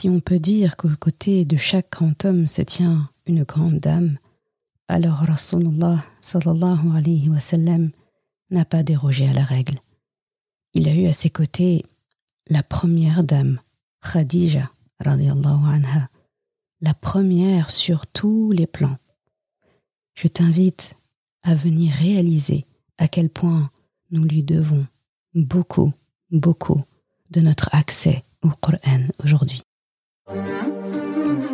Si on peut dire qu'au côté de chaque grand homme se tient une grande dame, alors Rasulullah sallallahu n'a pas dérogé à la règle. Il a eu à ses côtés la première dame, Khadija radiallahu anha, la première sur tous les plans. Je t'invite à venir réaliser à quel point nous lui devons beaucoup, beaucoup de notre accès au Coran aujourd'hui. Música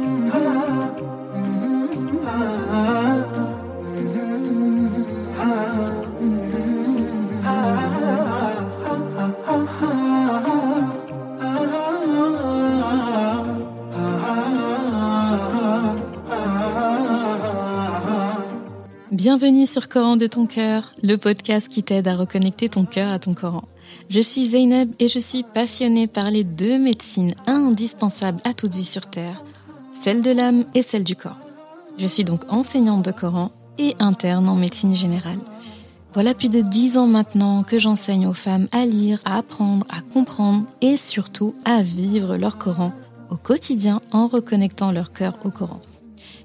Bienvenue sur Coran de ton cœur, le podcast qui t'aide à reconnecter ton cœur à ton Coran. Je suis Zeynep et je suis passionnée par les deux médecines indispensables à toute vie sur Terre, celle de l'âme et celle du corps. Je suis donc enseignante de Coran et interne en médecine générale. Voilà plus de dix ans maintenant que j'enseigne aux femmes à lire, à apprendre, à comprendre et surtout à vivre leur Coran au quotidien en reconnectant leur cœur au Coran.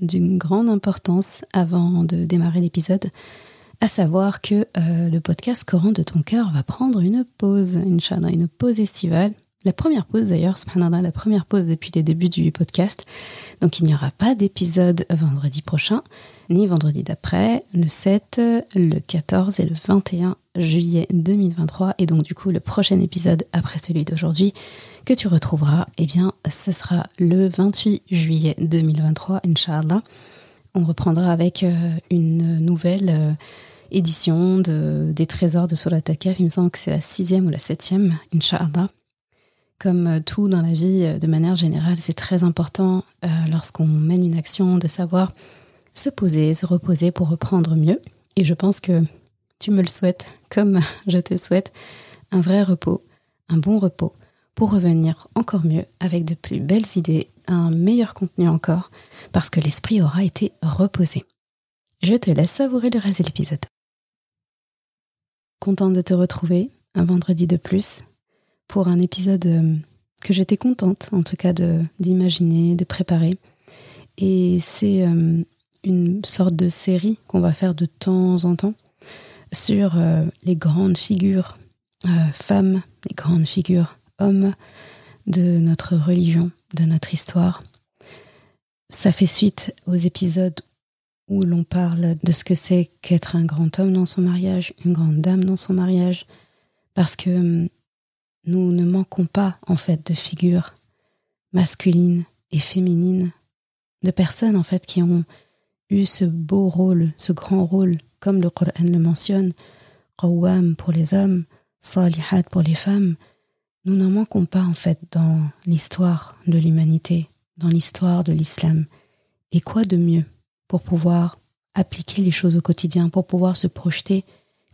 d'une grande importance avant de démarrer l'épisode, à savoir que euh, le podcast Coran de ton cœur va prendre une pause, Inch'Allah, une pause estivale. La première pause d'ailleurs, subhanallah, la première pause depuis les débuts du podcast. Donc il n'y aura pas d'épisode vendredi prochain, ni vendredi d'après, le 7, le 14 et le 21 juillet 2023. Et donc du coup, le prochain épisode après celui d'aujourd'hui que tu retrouveras, eh bien, ce sera le 28 juillet 2023, Inch'Allah. On reprendra avec euh, une nouvelle euh, édition de, des trésors de Solatakaf. Il me semble que c'est la sixième ou la septième, Inch'Allah. Comme euh, tout dans la vie, de manière générale, c'est très important lorsqu'on mène une action de savoir se poser, se reposer pour reprendre mieux. Et je pense que tu me le souhaites, comme je te souhaite, un vrai repos, un bon repos, pour revenir encore mieux avec de plus belles idées, un meilleur contenu encore, parce que l'esprit aura été reposé. Je te laisse savourer le reste de l'épisode. Contente de te retrouver un vendredi de plus pour un épisode euh, que j'étais contente en tout cas d'imaginer, de, préparer. Et c'est euh, une sorte de série qu'on va faire de temps en temps sur euh, les grandes figures femmes, les grandes figures hommes de notre religion, de notre histoire. Ça fait suite aux épisodes où l'on parle de ce que c'est qu'être un grand homme dans son mariage, une grande dame dans son mariage, parce que hum, nous ne manquons pas en fait de figures masculines et féminines, de personnes en fait qui ont eu ce beau rôle, ce grand rôle, comme le Coran le mentionne, Qawwam pour les hommes, Salihat pour les femmes, nous n'en manquons pas en fait dans l'histoire de l'humanité, dans l'histoire de l'islam. Et quoi de mieux pour pouvoir appliquer les choses au quotidien, pour pouvoir se projeter,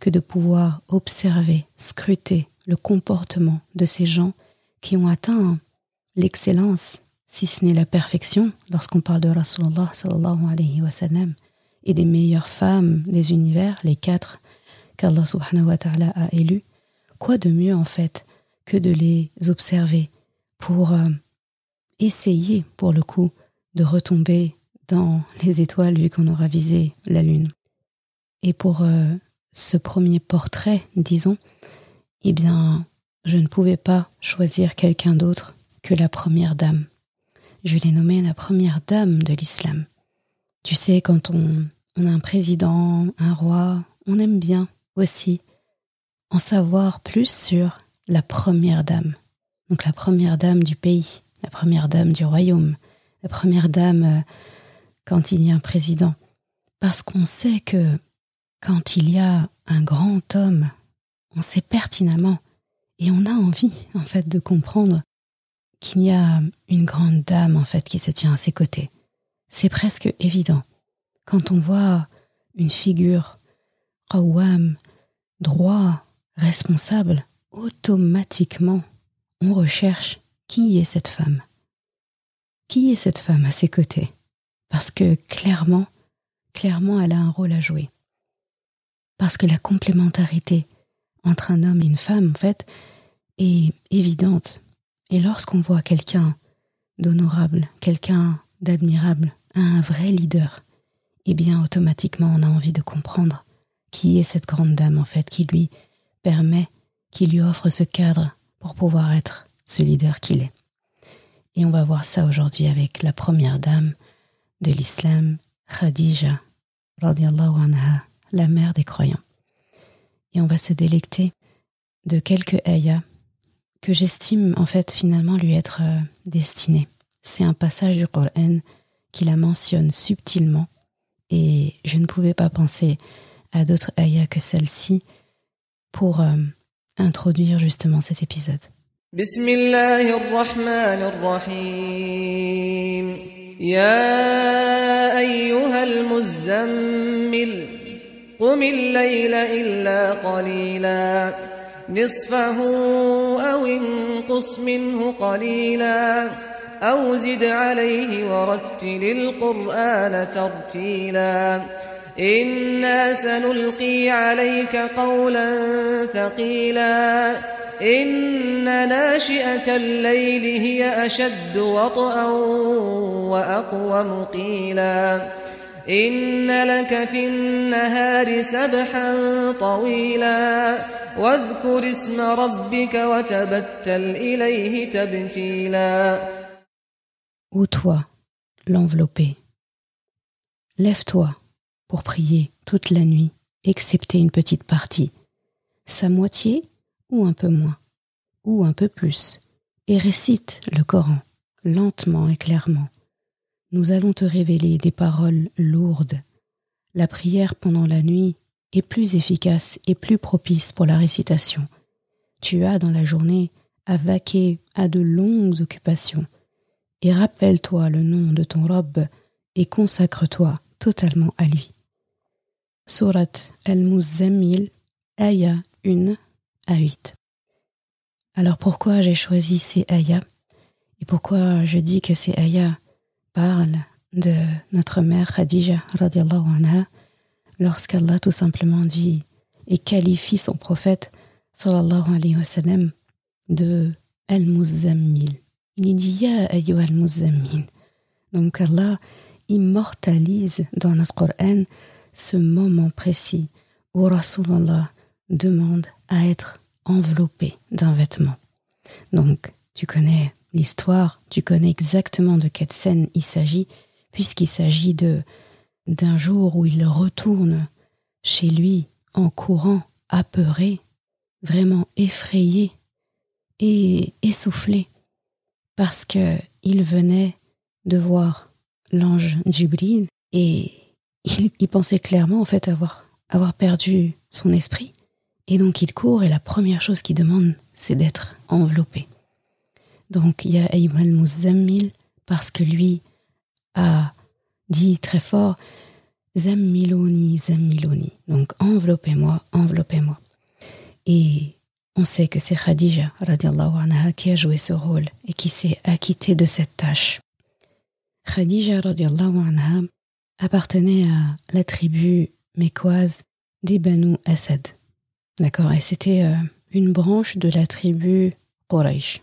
que de pouvoir observer, scruter le comportement de ces gens qui ont atteint l'excellence, si ce n'est la perfection, lorsqu'on parle de Rasulullah sallallahu alayhi wa sallam, et des meilleures femmes des univers, les quatre qu'Allah subhanahu wa ta'ala a élus. Quoi de mieux en fait que de les observer pour euh, essayer, pour le coup, de retomber dans les étoiles vu qu'on aura visé la Lune. Et pour euh, ce premier portrait, disons, eh bien, je ne pouvais pas choisir quelqu'un d'autre que la première dame. Je l'ai nommée la première dame de l'islam. Tu sais, quand on, on a un président, un roi, on aime bien aussi en savoir plus sur la première dame. Donc la première dame du pays, la première dame du royaume, la première dame euh, quand il y a un président. Parce qu'on sait que quand il y a un grand homme, on sait pertinemment et on a envie en fait de comprendre qu'il y a une grande dame en fait qui se tient à ses côtés. C'est presque évident. Quand on voit une figure qawwam, droit, responsable, automatiquement on recherche qui est cette femme. Qui est cette femme à ses côtés? Parce que clairement, clairement, elle a un rôle à jouer. Parce que la complémentarité entre un homme et une femme, en fait, est évidente. Et lorsqu'on voit quelqu'un d'honorable, quelqu'un d'admirable, un vrai leader, eh bien automatiquement on a envie de comprendre qui est cette grande dame en fait qui lui permet, qui lui offre ce cadre pour pouvoir être ce leader qu'il est. Et on va voir ça aujourd'hui avec la première dame de l'islam, Khadija, la mère des croyants. Et on va se délecter de quelques ayahs que j'estime en fait finalement lui être euh, destiné. C'est un passage du Coran qui la mentionne subtilement et je ne pouvais pas penser à d'autres ayahs que celle-ci pour euh, introduire justement cet épisode. بسم الله الرحمن الرحيم يا أيها المزمل قم الليل إلا قليلا نصفه أو انقص منه قليلا أو زد عليه ورتل القرآن ترتيلا إنا سنلقي عليك قولا ثقيلا إن ناشئة الليل هي أشد وطئا وأقوم قيلا إن لك في النهار سبحا طويلا Ou toi, l'enveloppé, lève-toi. Pour prier toute la nuit, excepté une petite partie, sa moitié ou un peu moins, ou un peu plus, et récite le Coran, lentement et clairement. Nous allons te révéler des paroles lourdes. La prière pendant la nuit est plus efficace et plus propice pour la récitation. Tu as dans la journée à vaquer à de longues occupations. Et rappelle-toi le nom de ton robe et consacre-toi totalement à lui. Surat al-Muzammil, Aya 1 à 8. Alors pourquoi j'ai choisi ces ayahs et pourquoi je dis que ces ayahs parlent de notre mère Khadija anha lorsqu'Allah tout simplement dit et qualifie son prophète sallallahu alayhi wa sallam de Al-Muzammil. Il dit Ya ayyuha al-Muzammil. Donc Allah immortalise dans notre Coran ce moment précis où Rasulallah demande à être enveloppé d'un vêtement. Donc tu connais l'histoire, tu connais exactement de quelle scène il s'agit, puisqu'il s'agit de d'un jour où il retourne chez lui en courant, apeuré, vraiment effrayé et essoufflé, parce que il venait de voir l'ange Jibril et il, pensait clairement en fait avoir, avoir perdu son esprit. Et donc il court et la première chose qu'il demande, c'est d'être enveloppé. Donc il y a Ayman Muzammil parce que lui a dit très fort Zammiloni, Zammiloni. Donc enveloppez-moi, enveloppez-moi. Et on sait que c'est Khadija anha qui a joué ce rôle et qui s'est acquittée de cette tâche. Khadija anha appartenait à la tribu mécoise des Banu Asad. D'accord Et c'était euh, une branche de la tribu Quraysh.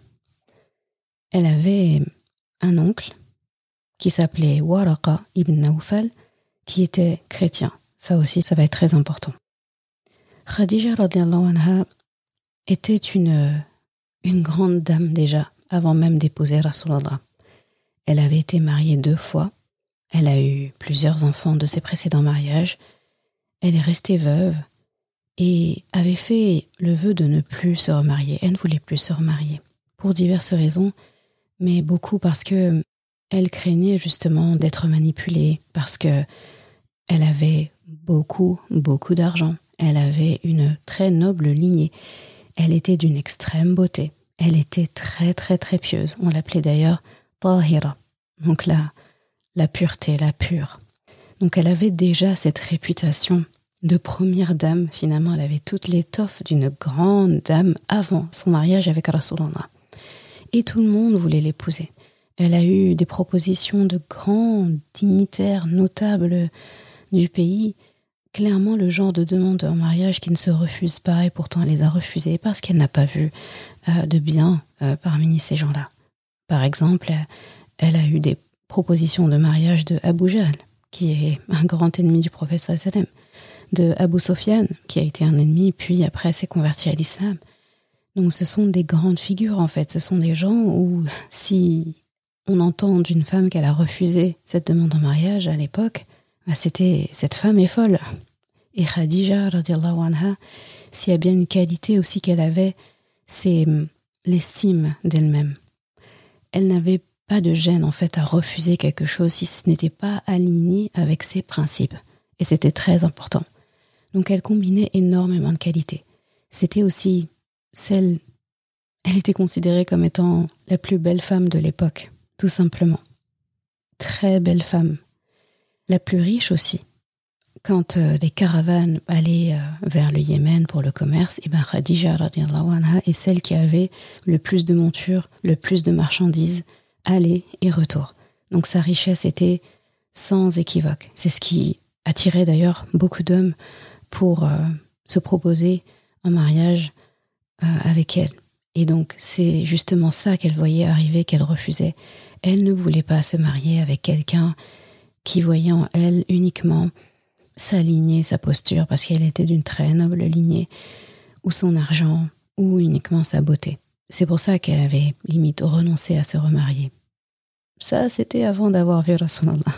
Elle avait un oncle qui s'appelait Waraqa ibn Nawfal, qui était chrétien. Ça aussi, ça va être très important. Khadija anha était une, une grande dame déjà, avant même d'épouser Rasulallah. Elle avait été mariée deux fois. Elle a eu plusieurs enfants de ses précédents mariages. Elle est restée veuve et avait fait le vœu de ne plus se remarier. Elle ne voulait plus se remarier pour diverses raisons, mais beaucoup parce que elle craignait justement d'être manipulée parce que elle avait beaucoup, beaucoup d'argent. Elle avait une très noble lignée. Elle était d'une extrême beauté. Elle était très très très pieuse. On l'appelait d'ailleurs Tahira, donc la, la pureté, la pure. Donc elle avait déjà cette réputation de première dame. Finalement, elle avait toute l'étoffe d'une grande dame avant son mariage avec Rasulallah. Et tout le monde voulait l'épouser. Elle a eu des propositions de grands dignitaires notables du pays. Clairement, le genre de demande en mariage qui ne se refuse pas, et pourtant elle les a refusées parce qu'elle n'a pas vu euh, de bien euh, parmi ces gens-là. Par exemple, elle a eu des propositions de mariage de Abu Jahl, qui est un grand ennemi du prophète sallam, de Abu Sofyan, qui a été un ennemi, puis après s'est converti à l'islam. Donc ce sont des grandes figures en fait, ce sont des gens où si on entend d'une femme qu'elle a refusé cette demande en mariage à l'époque, bah, c'était cette femme est folle. Et Khadija, anha, s'il y a bien une qualité aussi qu'elle avait, c'est hum, l'estime d'elle-même. Elle, n'avait de gêne en fait à refuser quelque chose si ce n'était pas aligné avec ses principes. Et c'était très important. Donc elle combinait énormément de qualités. C'était aussi celle, elle était considérée comme étant la plus belle femme de l'époque tout simplement. Très belle femme. La plus riche aussi. Quand euh, les caravanes allaient euh, vers le Yémen pour le commerce, et eh ben Khadija anha est celle qui avait le plus de montures, le plus de marchandises, aller et retour. Donc sa richesse était sans équivoque. C'est ce qui attirait d'ailleurs beaucoup d'hommes pour euh, se proposer en mariage avec elle. Et donc c'est justement ça qu'elle voyait arriver, qu'elle refusait. Elle ne voulait pas se marier avec quelqu'un qui voyait en elle uniquement sa lignée, sa posture, parce qu'elle était d'une très noble lignée, ou son argent, ou uniquement sa beauté. C'est pour ça qu'elle avait limite renoncé à se remarier. Ça, c'était avant d'avoir vu Rasulallah.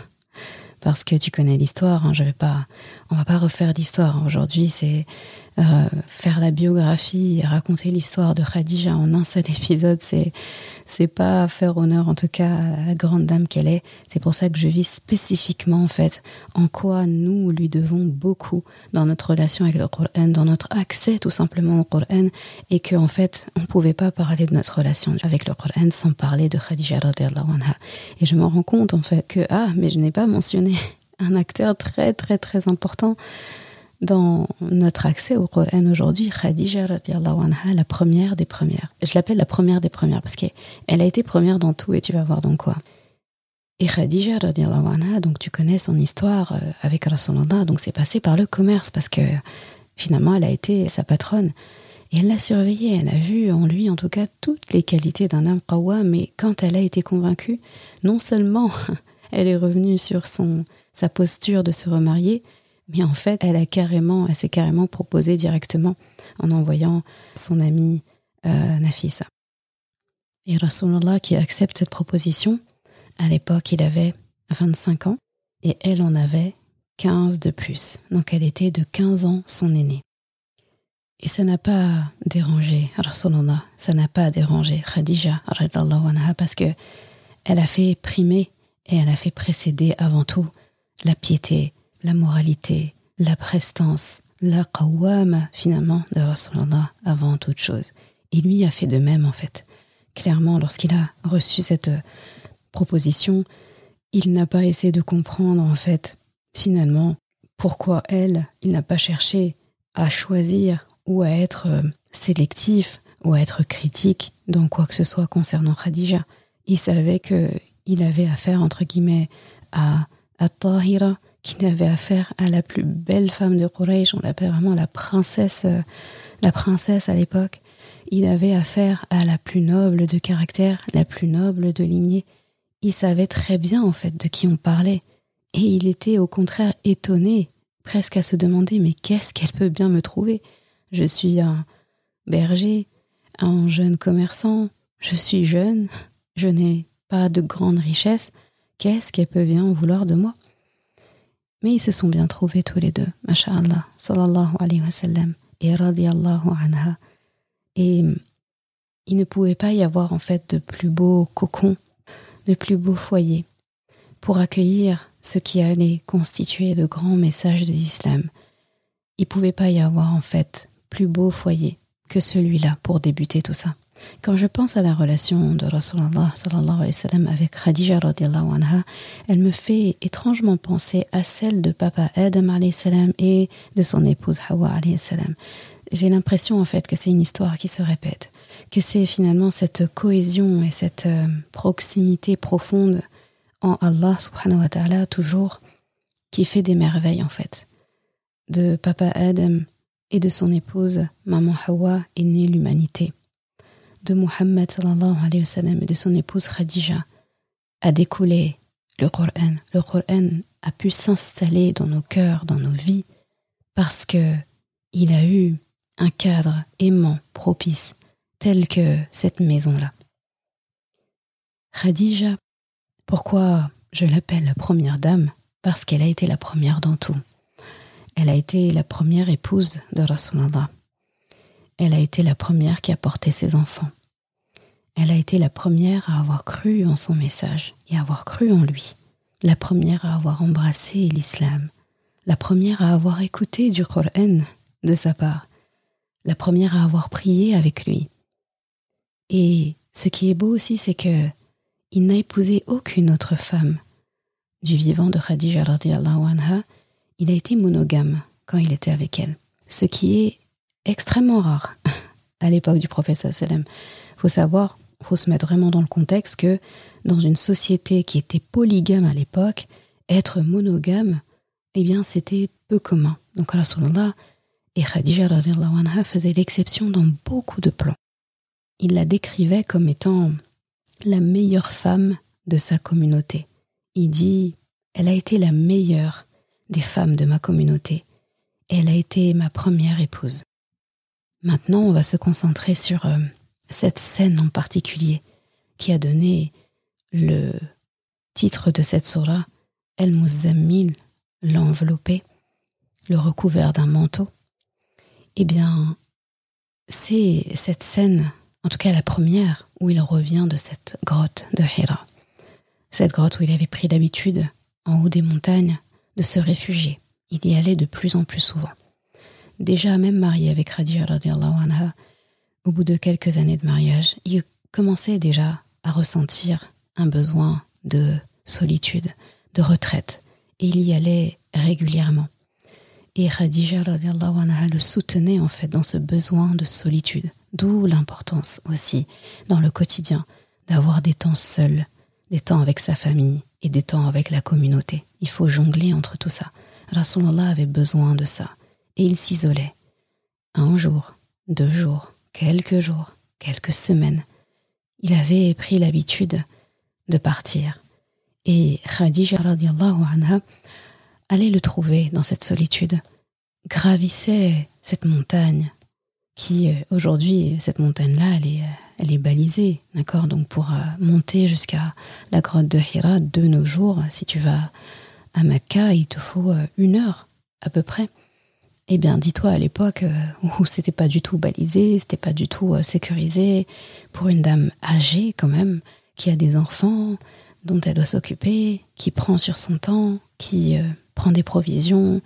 Parce que tu connais l'histoire, hein, je vais pas, on va pas refaire l'histoire. Aujourd'hui, c'est euh, faire la biographie et raconter l'histoire de Khadija en un seul épisode, c'est c'est pas faire honneur en tout cas à la grande dame qu'elle est. C'est pour ça que je vis spécifiquement en fait en quoi nous lui devons beaucoup dans notre relation avec le Coran, dans notre accès tout simplement au Coran et que en fait on pouvait pas parler de notre relation avec le Coran sans parler de Khadija anha. Et je me rends compte en fait que ah mais je n'ai pas mentionné un acteur très très très important dans notre accès au Coran aujourd'hui, Khadija anha, la première des premières. Je l'appelle la première des premières parce qu'elle a été première dans tout et tu vas voir dans quoi. Et Khadija anha, donc tu connais son histoire euh, avec Rasulullah, donc c'est passé par le commerce parce que finalement elle a été sa patronne. Et elle l'a surveillé, elle a vu en lui en tout cas toutes les qualités d'un homme qawa, mais quand elle a été convaincue, non seulement elle est revenue sur son, sa posture de se remarier, mais en fait, elle a carrément, elle s'est carrément proposée directement en envoyant son ami euh, Nafisa. Et Rasulullah qui accepte cette proposition, à l'époque, il avait 25 ans et elle en avait 15 de plus. Donc elle était de 15 ans son aînée. Et ça n'a pas dérangé Rasulullah, ça n'a pas dérangé Khadija parce que elle a fait primer et elle a fait précéder avant tout la piété, la moralité, la prestance, la qawwama finalement de Rasulallah avant toute chose. Et lui a fait de même en fait. Clairement, lorsqu'il a reçu cette proposition, il n'a pas essayé de comprendre en fait finalement pourquoi elle, il n'a pas cherché à choisir ou à être euh, sélectif ou à être critique dans quoi que ce soit concernant Khadija. Il savait que il avait affaire entre guillemets à, à Tahira, qui n'avait affaire à la plus belle femme de Quraysh, on l'appelait vraiment la princesse, euh, la princesse à l'époque. Il avait affaire à la plus noble de caractère, la plus noble de lignée. Il savait très bien en fait de qui on parlait. Et il était au contraire étonné, presque à se demander mais qu'est-ce qu'elle peut bien me trouver? Je suis un berger, un jeune commerçant, je suis jeune, je n'ai pas de grande richesse, qu'est-ce qu'elle peut bien vouloir de moi? Mais ils se sont bien trouvés tous les deux, masha'Allah, sallallahu alayhi wa sallam, et radiallahu anha. Et il ne pouvait pas y avoir en fait de plus beau cocon, de plus beau foyer pour accueillir ce qui allait constituer de grands messages de l'islam. Il ne pouvait pas y avoir en fait plus beau foyer que celui-là pour débuter tout ça. Quand je pense à la relation de Rasulallah sallallahu alayhi wa sallam avec Khadija radiallahu elle me fait étrangement penser à celle de papa Adam alayhi salam et de son épouse Hawa alayhi salam. J'ai l'impression en fait que c'est une histoire qui se répète, que c'est finalement cette cohésion et cette euh, proximité profonde en Allah subhanahu wa ta'ala toujours qui fait des merveilles en fait. De papa Adam et de son épouse, maman Hawa, est née l'humanité de Muhammad et de son épouse Khadija a découlé le Coran. Le Coran a pu s'installer dans nos cœurs, dans nos vies, parce que il a eu un cadre aimant, propice, tel que cette maison-là. Khadija, pourquoi je l'appelle la première dame? Parce qu'elle a été la première dans tout. Elle a été la première épouse de Rasulallah. Elle a été la première qui a porté ses enfants. Elle a été la première à avoir cru en son message et à avoir cru en lui, la première à avoir embrassé l'islam, la première à avoir écouté du Coran de sa part, la première à avoir prié avec lui. Et ce qui est beau aussi, c'est que il n'a épousé aucune autre femme. Du vivant de Khadija anha, il a été monogame quand il était avec elle, ce qui est extrêmement rare à l'époque du prophète sallam. Faut savoir faut se mettre vraiment dans le contexte que dans une société qui était polygame à l'époque, être monogame, eh bien, c'était peu commun. Donc, Rasulullah et Khadija anha faisaient l'exception dans beaucoup de plans. Il la décrivait comme étant la meilleure femme de sa communauté. Il dit Elle a été la meilleure des femmes de ma communauté. Elle a été ma première épouse. Maintenant, on va se concentrer sur euh, cette scène en particulier qui a donné le titre de cette surah, El Muzammil, l'enveloppé, le recouvert d'un manteau, eh bien, c'est cette scène, en tout cas la première, où il revient de cette grotte de Hira. Cette grotte où il avait pris l'habitude, en haut des montagnes, de se réfugier. Il y allait de plus en plus souvent. Déjà même marié avec Khadija anha, au bout de quelques années de mariage, il commençait déjà à ressentir un besoin de solitude, de retraite, et il y allait régulièrement. Et Khadija anha le soutenait en fait dans ce besoin de solitude, d'où l'importance aussi dans le quotidien d'avoir des temps seuls, des temps avec sa famille et des temps avec la communauté. Il faut jongler entre tout ça. Rasulallah avait besoin de ça et il s'isolait. Un jour, deux jours, quelques jours, quelques semaines, il avait pris l'habitude de partir. Et Khadija anha allait le trouver dans cette solitude, gravissait cette montagne qui, euh, aujourd'hui, cette montagne-là, elle est, elle est balisée, d'accord? Donc pour euh, monter jusqu'à la grotte de Hira de nos jours, si tu vas à Mecca, il te faut euh, une heure à peu près. Eh bien, dis-toi à l'époque euh, où c'était pas du tout balisé, c'était pas du tout euh, sécurisé, pour une dame âgée quand même, qui a des enfants, dont elle doit s'occuper, qui prend sur son temps, qui euh, prend des provisions,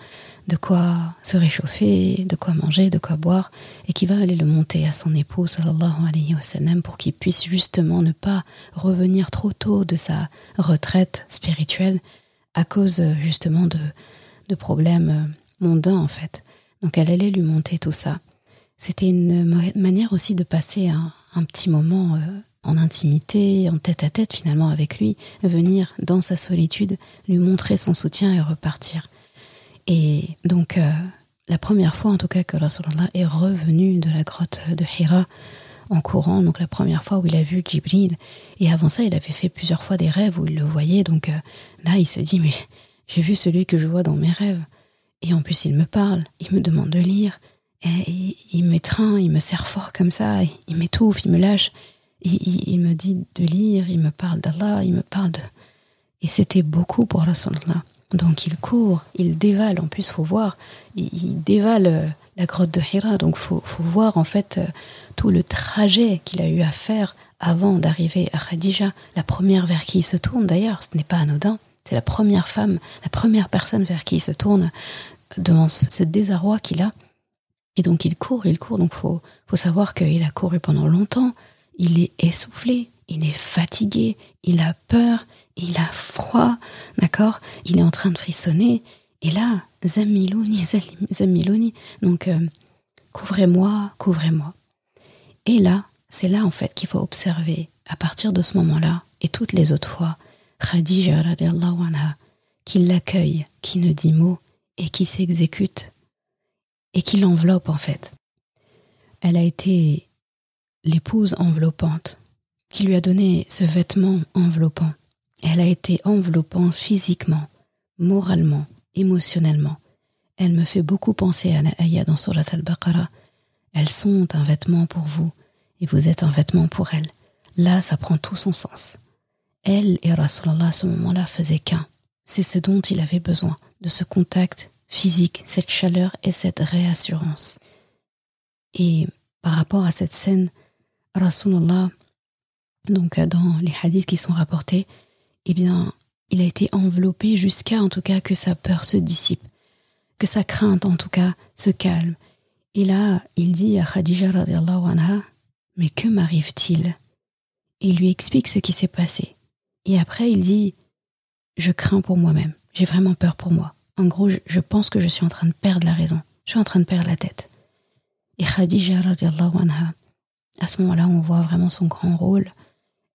de quoi se réchauffer, de quoi manger, de quoi boire, et qui va aller le monter à son époux, sallallahu alayhi wa sallam, pour qu'il puisse justement ne pas revenir trop tôt de sa retraite spirituelle à cause justement de, de problèmes mondains en fait. Donc elle allait lui monter tout ça. C'était une manière aussi de passer un, petit moment euh, en intimité, en tête à tête finalement avec lui, venir dans sa solitude, lui montrer son soutien et repartir. Et donc euh, la première fois en tout cas que Rasulallah est revenu de la grotte de Hira en courant, donc la première fois où il a vu Jibril, et avant ça il avait fait plusieurs fois des rêves où il le voyait, donc euh, là il se dit mais j'ai vu celui que je vois dans mes rêves. Et en plus, il me parle, il me demande de lire, et il m'étreint, il me serre fort comme ça, il m'étouffe, il me lâche, il, me dit de lire, il me parle d'Allah, il me parle de... Et c'était beaucoup pour Rasulallah. Donc il court, il dévale, en plus faut voir, il, dévale euh, la grotte de Hira, donc faut, faut voir en fait euh, tout le trajet qu'il a eu à faire avant d'arriver à Khadija, la première vers qui il se tourne d'ailleurs, ce n'est pas anodin. C'est la première femme, la première personne vers qui il se tourne devant ce désarroi qu'il a. Et donc il court, il court. Donc faut, faut savoir qu'il a couru pendant longtemps. il est essoufflé, il est fatigué, il a peur, il a froid, d'accord? Il est en train de frissonner. Et là, Zamiloni, Zamiloni, donc euh, couvrez-moi, couvrez-moi. Et là, c'est là en fait qu'il faut observer, à partir de ce moment-là, et toutes les autres fois, Khadija qui l'accueille, qui ne dit mot, et qui s'exécute, et qui l'enveloppe en fait. Elle a été l'épouse enveloppante, qui lui a donné ce vêtement enveloppant. Elle a été enveloppante physiquement, moralement, émotionnellement. Elle me fait beaucoup penser à la dans Surat al-Baqarah. Elles sont un vêtement pour vous et vous êtes un vêtement pour elles. Là, ça prend tout son sens. Elle et Rasulallah à ce moment-là faisaient qu'un. C'est ce dont il avait besoin, de ce contact physique, cette chaleur et cette réassurance. Et par rapport à cette scène, Rasulallah, donc dans les hadiths qui sont rapportés, eh bien, il a été enveloppé jusqu'à en tout cas que sa peur se dissipe, que sa crainte en tout cas se calme. Et là, il dit à Khadija anha, mais que m'arrive-t-il? Et il lui explique ce qui s'est passé. Et après, il dit, je crains pour moi-même, j'ai vraiment peur pour moi. En gros, je, pense que je suis en train de perdre la raison, je suis en train de perdre la tête. Et Khadija anha, à ce moment-là, on voit vraiment son grand rôle.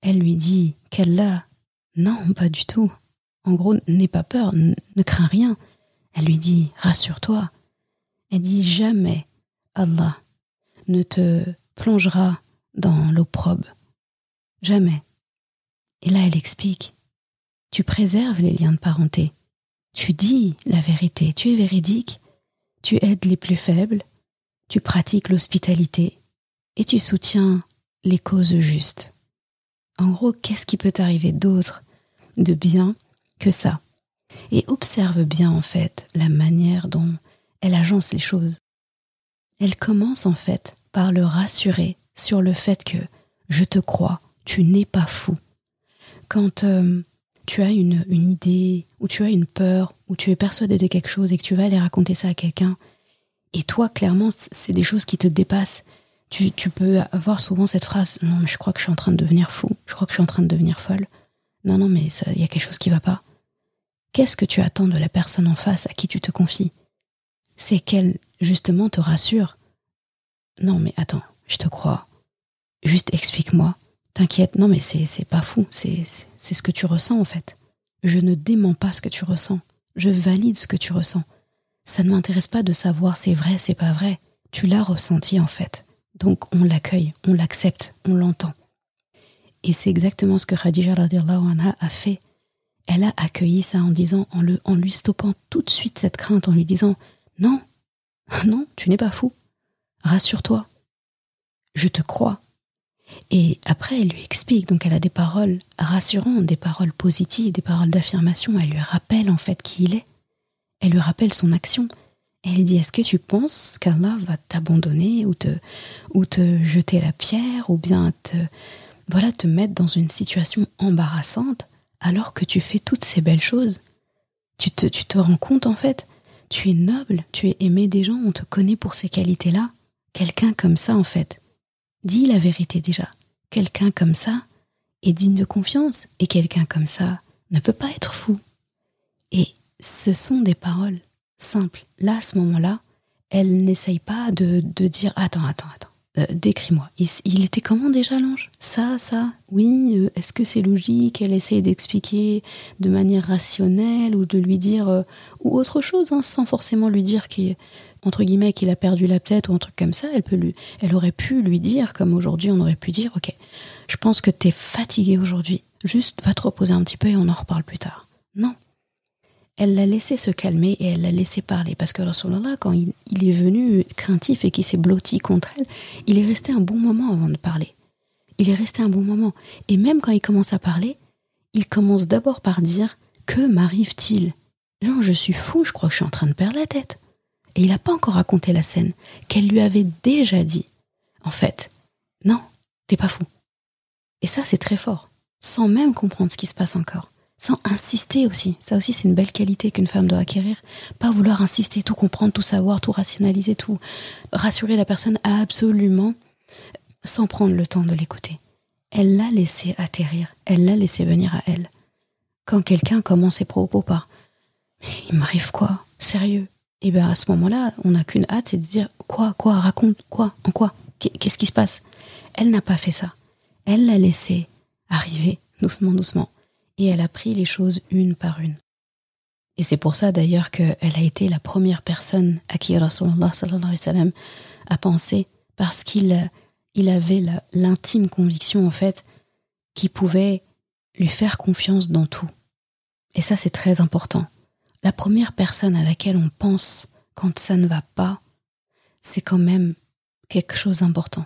Elle lui dit, qu'Allah, non, pas du tout. En gros, n'aie pas peur, ne crains rien. Elle lui dit, rassure-toi. Elle dit, jamais Allah ne te plongera dans l'opprobre. Jamais. Et là, elle explique, tu préserves les liens de parenté. Tu dis la vérité, tu es véridique, tu aides les plus faibles, tu pratiques l'hospitalité et tu soutiens les causes justes. En gros, qu'est-ce qui peut t'arriver d'autre de bien que ça? Et observe bien en fait la manière dont elle agence les choses. Elle commence en fait par le rassurer sur le fait que je te crois, tu n'es pas fou. Quand euh, tu as une, une, idée, ou tu as une peur, ou tu es persuadé de quelque chose et que tu vas aller raconter ça à quelqu'un, et toi, clairement, c'est des choses qui te dépassent. Tu, tu peux avoir souvent cette phrase Non, mais je crois que je suis en train de devenir fou, je crois que je suis en train de devenir folle. Non, non, mais il y a quelque chose qui va pas. Qu'est-ce que tu attends de la personne en face à qui tu te confies? C'est qu'elle, justement, te rassure. Non, mais attends, je te crois. Juste explique-moi. T'inquiète, non, mais c'est pas fou. C'est ce que tu ressens, en fait. Je ne dément pas ce que tu ressens. Je valide ce que tu ressens. Ça ne m'intéresse pas de savoir c'est vrai, c'est pas vrai. Tu l'as ressenti, en fait. Donc on l'accueille, on l'accepte, on l'entend. Et c'est exactement ce que Khadija anha a fait. Elle a accueilli ça en disant, en, lui stoppant tout de suite cette crainte, en lui disant Non, non, tu n'es pas fou. Rassure-toi. Je te crois. Et après, elle lui explique, donc elle a des paroles rassurantes, des paroles positives, des paroles d'affirmation. Elle lui rappelle en fait qui il est. Elle lui rappelle son action. Elle dit Est-ce que tu penses qu'Allah va t'abandonner ou te, ou te jeter la pierre ou bien te, voilà, te mettre dans une situation embarrassante alors que tu fais toutes ces belles choses? Tu te, tu te rends compte en fait, tu es noble, tu es aimé des gens, on te connaît pour ces qualités-là. Quelqu'un comme ça en fait, dis la vérité déjà. Quelqu'un comme ça est digne de confiance et quelqu'un comme ça ne peut pas être fou. Et ce sont des paroles simples. Là, à ce moment-là, elle n'essaye pas de, dire attends, attends, attends. Euh, décris-moi. Il, était comment déjà l'ange? Ça, ça? Oui, euh, est-ce que c'est logique? Elle essaye d'expliquer de manière rationnelle ou de lui dire euh, ou autre chose, hein, sans forcément lui dire qu'il entre guillemets qu'il a perdu la tête ou un truc comme ça. Elle peut lui, elle aurait pu lui dire comme aujourd'hui on aurait pu dire ok, je pense que t'es fatigué aujourd'hui. Juste va te reposer un petit peu et on en reparle plus tard. Non, elle l'a laissé se calmer et elle l'a laissé parler. Parce que Rasulallah, quand il, est venu craintif et qu'il s'est blotti contre elle, il est resté un bon moment avant de parler. Il est resté un bon moment. Et même quand il commence à parler, il commence d'abord par dire Que m'arrive-t-il? Genre, je suis fou, je crois que je suis en train de perdre la tête. Et il n'a pas encore raconté la scène qu'elle lui avait déjà dit. En fait, non, t'es pas fou. Et ça, c'est très fort, sans même comprendre ce qui se passe encore sans insister aussi. Ça aussi, c'est une belle qualité qu'une femme doit acquérir. Pas vouloir insister, tout comprendre, tout savoir, tout rationaliser, tout rassurer la personne absolument sans prendre le temps de l'écouter. elle l'a laissé atterrir, elle l'a laissé venir à elle. Quand quelqu'un commence ses propos par Il m'arrive quoi? Sérieux? Et bien à ce moment-là, on n'a qu'une hâte, c'est de dire Quoi Quoi Raconte Quoi En quoi Qu'est-ce qui se passe? Elle n'a pas fait ça. Elle l'a laissé arriver doucement, doucement. Et elle a pris les choses une par une. Et c'est pour ça d'ailleurs qu'elle a été la première personne à qui Rasulullah a pensé, parce qu'il il avait l'intime conviction en fait qu'il pouvait lui faire confiance dans tout. Et ça c'est très important. La première personne à laquelle on pense quand ça ne va pas, c'est quand même quelque chose d'important.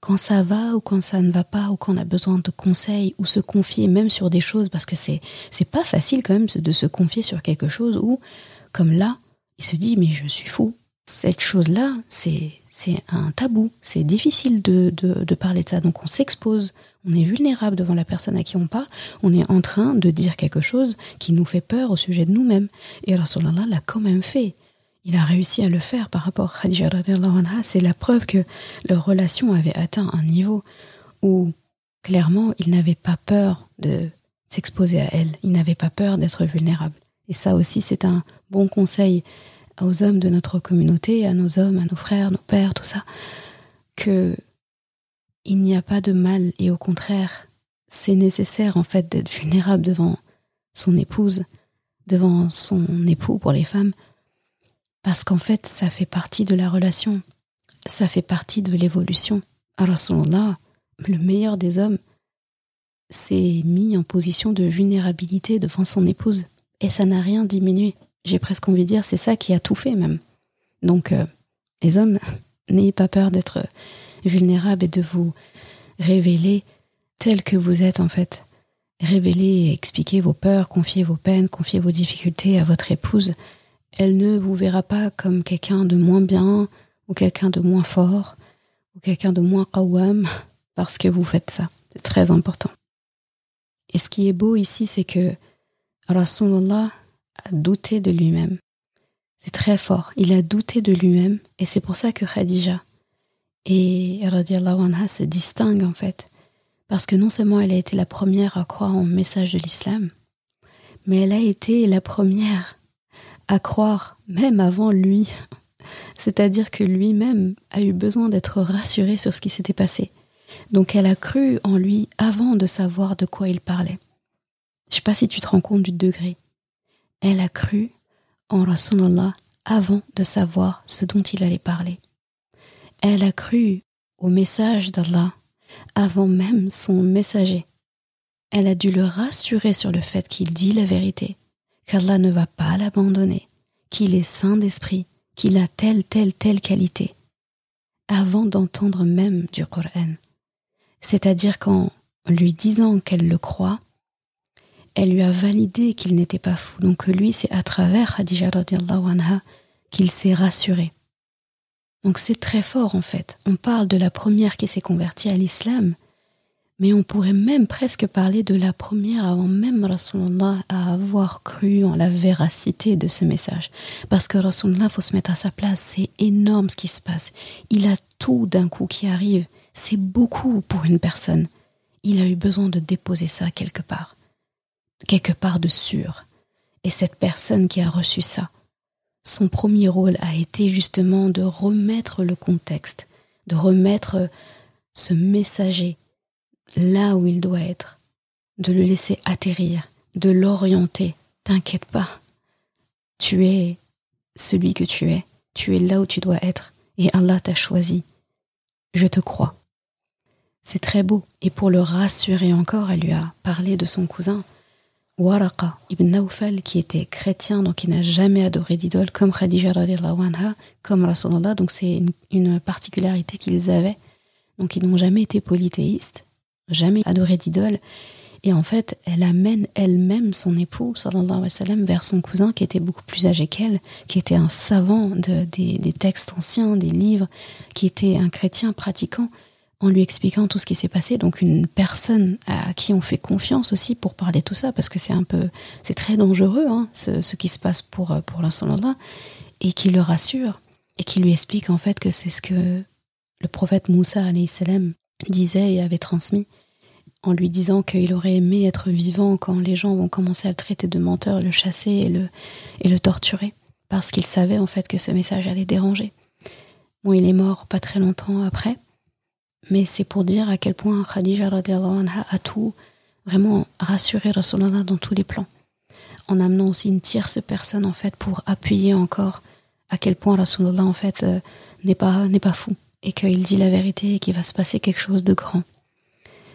Quand ça va ou quand ça ne va pas ou quand on a besoin de conseils ou se confier même sur des choses parce que c'est c'est pas facile quand même de se confier sur quelque chose où comme là il se dit mais je suis fou. Cette chose là c'est c'est un tabou. C'est difficile de, de, de parler de ça. Donc on s'expose on est vulnérable devant la personne à qui on parle on est en train de dire quelque chose qui nous fait peur au sujet de nous-mêmes. Et Rasulallah l'a quand même fait. Il a réussi à le faire par rapport à Khadija c'est la preuve que leur relation avait atteint un niveau où clairement il n'avait pas peur de s'exposer à elle, il n'avait pas peur d'être vulnérable. Et ça aussi c'est un bon conseil aux hommes de notre communauté, à nos hommes, à nos frères, nos pères, tout ça, que il n'y a pas de mal et au contraire, c'est nécessaire en fait d'être vulnérable devant son épouse, devant son époux pour les femmes, parce qu'en fait, ça fait partie de la relation. Ça fait partie de l'évolution. Alors, là, le meilleur des hommes, s'est mis en position de vulnérabilité devant son épouse. Et ça n'a rien diminué. J'ai presque envie de dire, c'est ça qui a tout fait même. Donc, euh, les hommes, n'ayez pas peur d'être vulnérables et de vous révéler tel que vous êtes en fait. Révéler et expliquer vos peurs, confier vos peines, confier vos difficultés à votre épouse elle ne vous verra pas comme quelqu'un de moins bien ou quelqu'un de moins fort ou quelqu'un de moins qawam parce que vous faites ça. C'est très important. Et ce qui est beau ici, c'est que Rasulullah a douté de lui-même. C'est très fort. Il a douté de lui-même et c'est pour ça que Khadija et radiallahu anha se distinguent en fait. Parce que non seulement elle a été la première à croire au message de l'islam, mais elle a été la première à croire, même avant lui. C'est-à-dire que lui-même a eu besoin d'être rassuré sur ce qui s'était passé. Donc elle a cru en lui avant de savoir de quoi il parlait. Je sais pas si tu te rends compte du degré. Elle a cru en Rasulallah avant de savoir ce dont il allait parler. Elle a cru au message d'Allah avant même son messager. Elle a dû le rassurer sur le fait qu'il dit la vérité qu'Allah ne va pas l'abandonner, qu'il est saint d'esprit, qu'il a telle, telle, telle qualité, avant d'entendre même du Coran. C'est-à-dire qu'en lui disant qu'elle le croit, elle lui a validé qu'il n'était pas fou. Donc lui, c'est à travers Khadija anha qu'il s'est rassuré. Donc c'est très fort en fait. On parle de la première qui s'est convertie à l'islam, mais on pourrait même presque parler de la première avant même Rasulullah à avoir cru en la véracité de ce message. Parce que Rasulullah, faut se mettre à sa place. C'est énorme ce qui se passe. Il a tout d'un coup qui arrive. C'est beaucoup pour une personne. Il a eu besoin de déposer ça quelque part. Quelque part de sûr. Et cette personne qui a reçu ça, son premier rôle a été justement de remettre le contexte, de remettre ce messager là où il doit être, de le laisser atterrir, de l'orienter. T'inquiète pas, tu es celui que tu es, tu es là où tu dois être, et Allah t'a choisi. Je te crois. C'est très beau. Et pour le rassurer encore, elle lui a parlé de son cousin, Waraqa ibn Nawfal, qui était chrétien, donc il n'a jamais adoré d'idole, comme Khadija anha, comme Rasulullah. Donc c'est une, particularité qu'ils avaient. Donc ils n'ont jamais été polythéistes jamais adoré d'idole. Et en fait, elle amène elle-même son époux, sallallahu alayhi wa vers son cousin qui était beaucoup plus âgé qu'elle, qui était un savant de, des, des, textes anciens, des livres, qui était un chrétien pratiquant, en lui expliquant tout ce qui s'est passé. Donc une personne à qui on fait confiance aussi pour parler tout ça, parce que c'est un peu, c'est très dangereux, hein, ce, ce, qui se passe pour, pour l'instant là, et qui le rassure, et qui lui explique en fait que c'est ce que le prophète Moussa, salam, disait et avait transmis en lui disant qu'il aurait aimé être vivant quand les gens vont commencer à le traiter de menteur, le chasser et le, et le torturer, parce qu'il savait en fait que ce message allait déranger. Bon, il est mort pas très longtemps après, mais c'est pour dire à quel point Khadija anha a tout vraiment rassuré Rasulallah dans tous les plans, en amenant aussi une tierce personne en fait pour appuyer encore à quel point Rasulallah en fait euh, n'est pas n'est pas fou et qu'il dit la vérité et qu'il va se passer quelque chose de grand.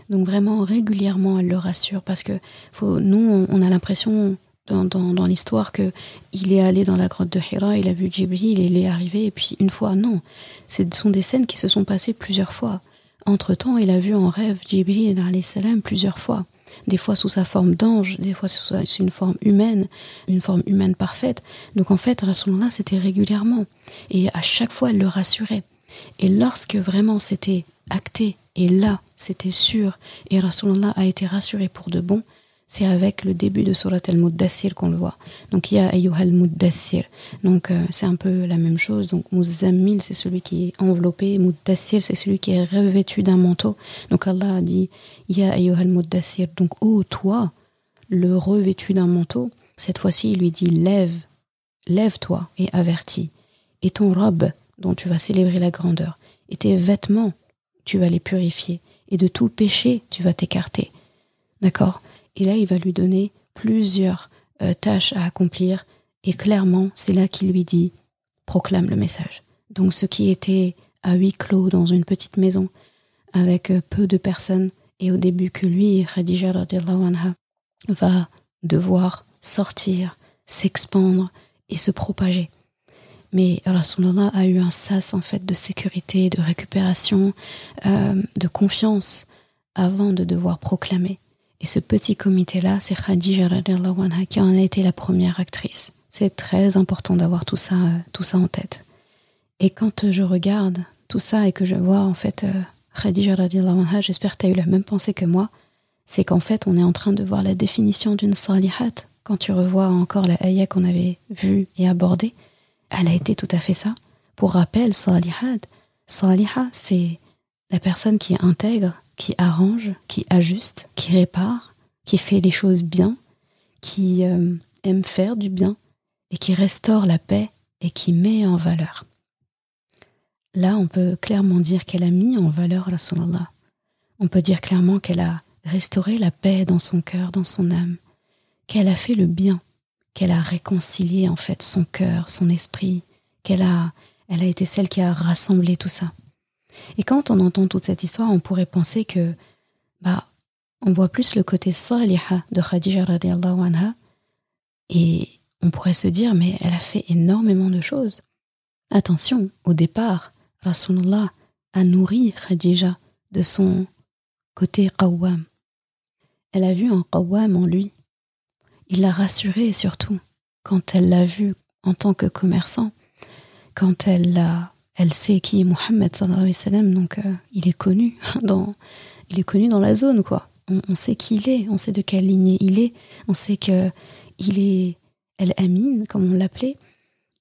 Donc vraiment régulièrement elle le rassure parce que nous on a l'impression dans l'histoire que il est allé dans la grotte de Hira, il a vu Jibril, il est arrivé et puis une fois non, ce sont des scènes qui se sont passées plusieurs fois. Entre temps, il a vu en rêve Jibril salam plusieurs fois des fois sous sa forme d'ange, des fois sous une forme humaine, une forme humaine parfaite. Donc en fait, Rasulallah, c'était régulièrement. Et à chaque fois, elle le rassurait. Et lorsque vraiment c'était acté, et là, c'était sûr, et Rasulallah a été rassuré pour de bon, c'est avec le début de Surat al-Muddathir qu'on le voit. Donc il y a al Muddathir. Donc euh, c'est un peu la même chose. Donc Muzammil, c'est celui qui est enveloppé. Muddathir, c'est celui qui est revêtu d'un manteau. Donc Allah a dit Ya al Muddathir. Donc oh toi, le revêtu d'un manteau. Cette fois-ci, il lui dit Lève, lève-toi et avertis. Et ton robe, dont tu vas célébrer la grandeur, et tes vêtements, tu vas les purifier. Et de tout péché, tu vas t'écarter. D'accord? Et là, il va lui donner plusieurs euh, tâches à accomplir. Et clairement, c'est là qu'il lui dit proclame le message. Donc, ce qui était à huis clos dans une petite maison avec euh, peu de personnes, et au début que lui, Khadija anha, va devoir sortir, s'expandre et se propager. Mais Rasulallah a eu un sas en fait de sécurité, de récupération, euh, de confiance avant de devoir proclamer. Et ce petit comité-là, c'est Khadija anha qui en a été la première actrice. C'est très important d'avoir tout ça, tout ça en tête. Et quand je regarde tout ça et que je vois en fait euh, Khadija anha, j'espère que tu as eu la même pensée que moi, c'est qu'en fait on est en train de voir la définition d'une salihat. Quand tu revois encore la ayah qu'on avait vue et abordée, elle a été tout à fait ça. Pour rappel, salihat, saliha, c'est la personne qui intègre qui arrange, qui ajuste, qui répare, qui fait les choses bien, qui euh, aime faire du bien et qui restaure la paix et qui met en valeur. Là, on peut clairement dire qu'elle a mis en valeur Rasulallah. On peut dire clairement qu'elle a restauré la paix dans son cœur, dans son âme, qu'elle a fait le bien, qu'elle a réconcilié en fait son cœur, son esprit, qu'elle a, elle a été celle qui a rassemblé tout ça. Et quand on entend toute cette histoire, on pourrait penser que, bah, on voit plus le côté saliha de Khadija radiallahu anha, et on pourrait se dire, mais elle a fait énormément de choses. Attention, au départ, Rasulullah a nourri Khadija de son côté qawwam. Elle a vu un qawwam en lui. Il l'a rassurée surtout quand elle l'a vu en tant que commerçant, quand elle l'a elle sait qui est Mohammed sallam, donc euh, il est connu dans, il est connu dans la zone quoi. On, sait qui il est, on sait de quelle lignée il est, on sait que il est El Amin comme on l'appelait.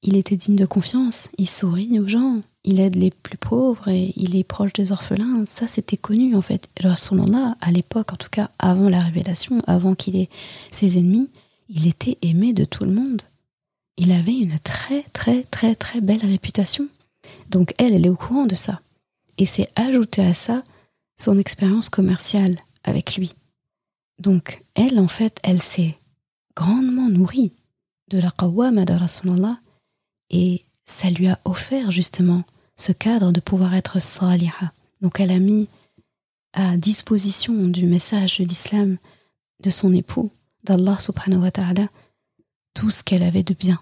Il était digne de confiance, il sourit aux gens, il aide les plus pauvres et il est proche des orphelins. Ça c'était connu en fait. là à l'époque, en tout cas avant la révélation, avant qu'il ait ses ennemis, il était aimé de tout le monde. Il avait une très très très très belle réputation. Donc elle, elle est au courant de ça. Et c'est ajouter à ça son expérience commerciale avec lui. Donc elle, en fait, elle s'est grandement nourrie de la qawwama de Rasulallah et ça lui a offert justement ce cadre de pouvoir être saliha. Donc elle a mis à disposition du message de l'islam de son époux, d'Allah subhanahu wa ta'ala, tout ce qu'elle avait de bien,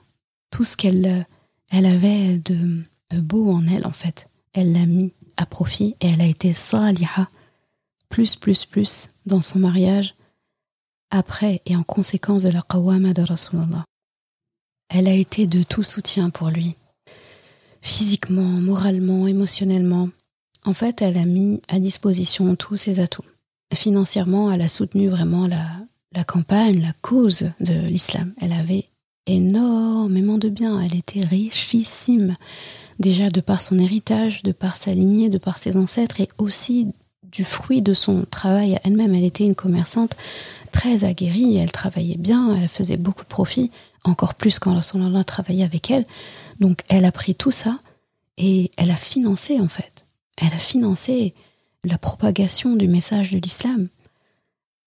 tout ce qu'elle elle avait de, de beau en elle, en fait. Elle l'a mis à profit et elle a été saliha, plus, plus, plus, dans son mariage, après et en conséquence de la qawama de Rasulallah. Elle a été de tout soutien pour lui, physiquement, moralement, émotionnellement. En fait, elle a mis à disposition tous ses atouts. Financièrement, elle a soutenu vraiment la, la campagne, la cause de l'islam. Elle avait énormément de biens, elle était richissime déjà de par son héritage, de par sa lignée, de par ses ancêtres, et aussi du fruit de son travail elle-même. Elle était une commerçante très aguerrie, elle travaillait bien, elle faisait beaucoup de profit, encore plus quand Rasulallah travaillait avec elle. Donc elle a pris tout ça et elle a financé en fait. Elle a financé la propagation du message de l'islam.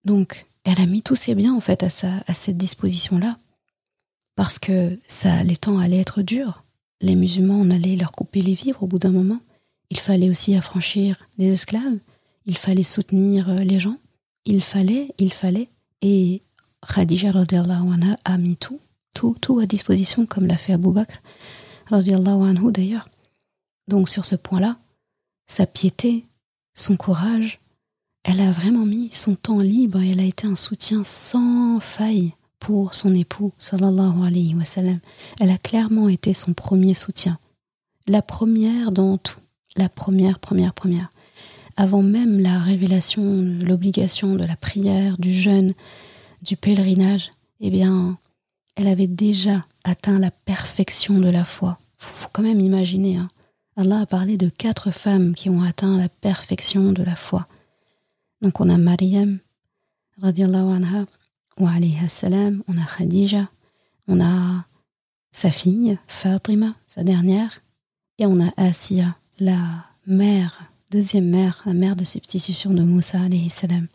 Donc elle a mis tous ses biens en fait à, à cette disposition-là. Parce que ça, les temps allaient être durs. Les musulmans, on allait leur couper les vivres au bout d'un moment. Il fallait aussi affranchir les esclaves. Il fallait soutenir euh, les gens. Il fallait, il fallait. Et Khadija anha a mis tout, tout, tout à disposition, comme l'a fait Abu Bakr anhu d'ailleurs. Donc sur ce point-là, sa piété, son courage, elle a vraiment mis son temps libre et elle a été un soutien sans faille pour son époux, sallallahu alayhi wa sallam. Elle a clairement été son premier soutien. La première dans tout. La première, première, première. Avant même la révélation, l'obligation de la prière, du jeûne, du pèlerinage, eh bien, elle avait déjà atteint la perfection de la foi. Faut, faut quand même imaginer. Hein. Allah a parlé de quatre femmes qui ont atteint la perfection de la foi. Donc on a Mariam, anha, salam, on a Khadija, on a sa fille, Fatima, sa dernière, et on a Asiya, la mère, deuxième mère, la mère de substitution de Moussa salam.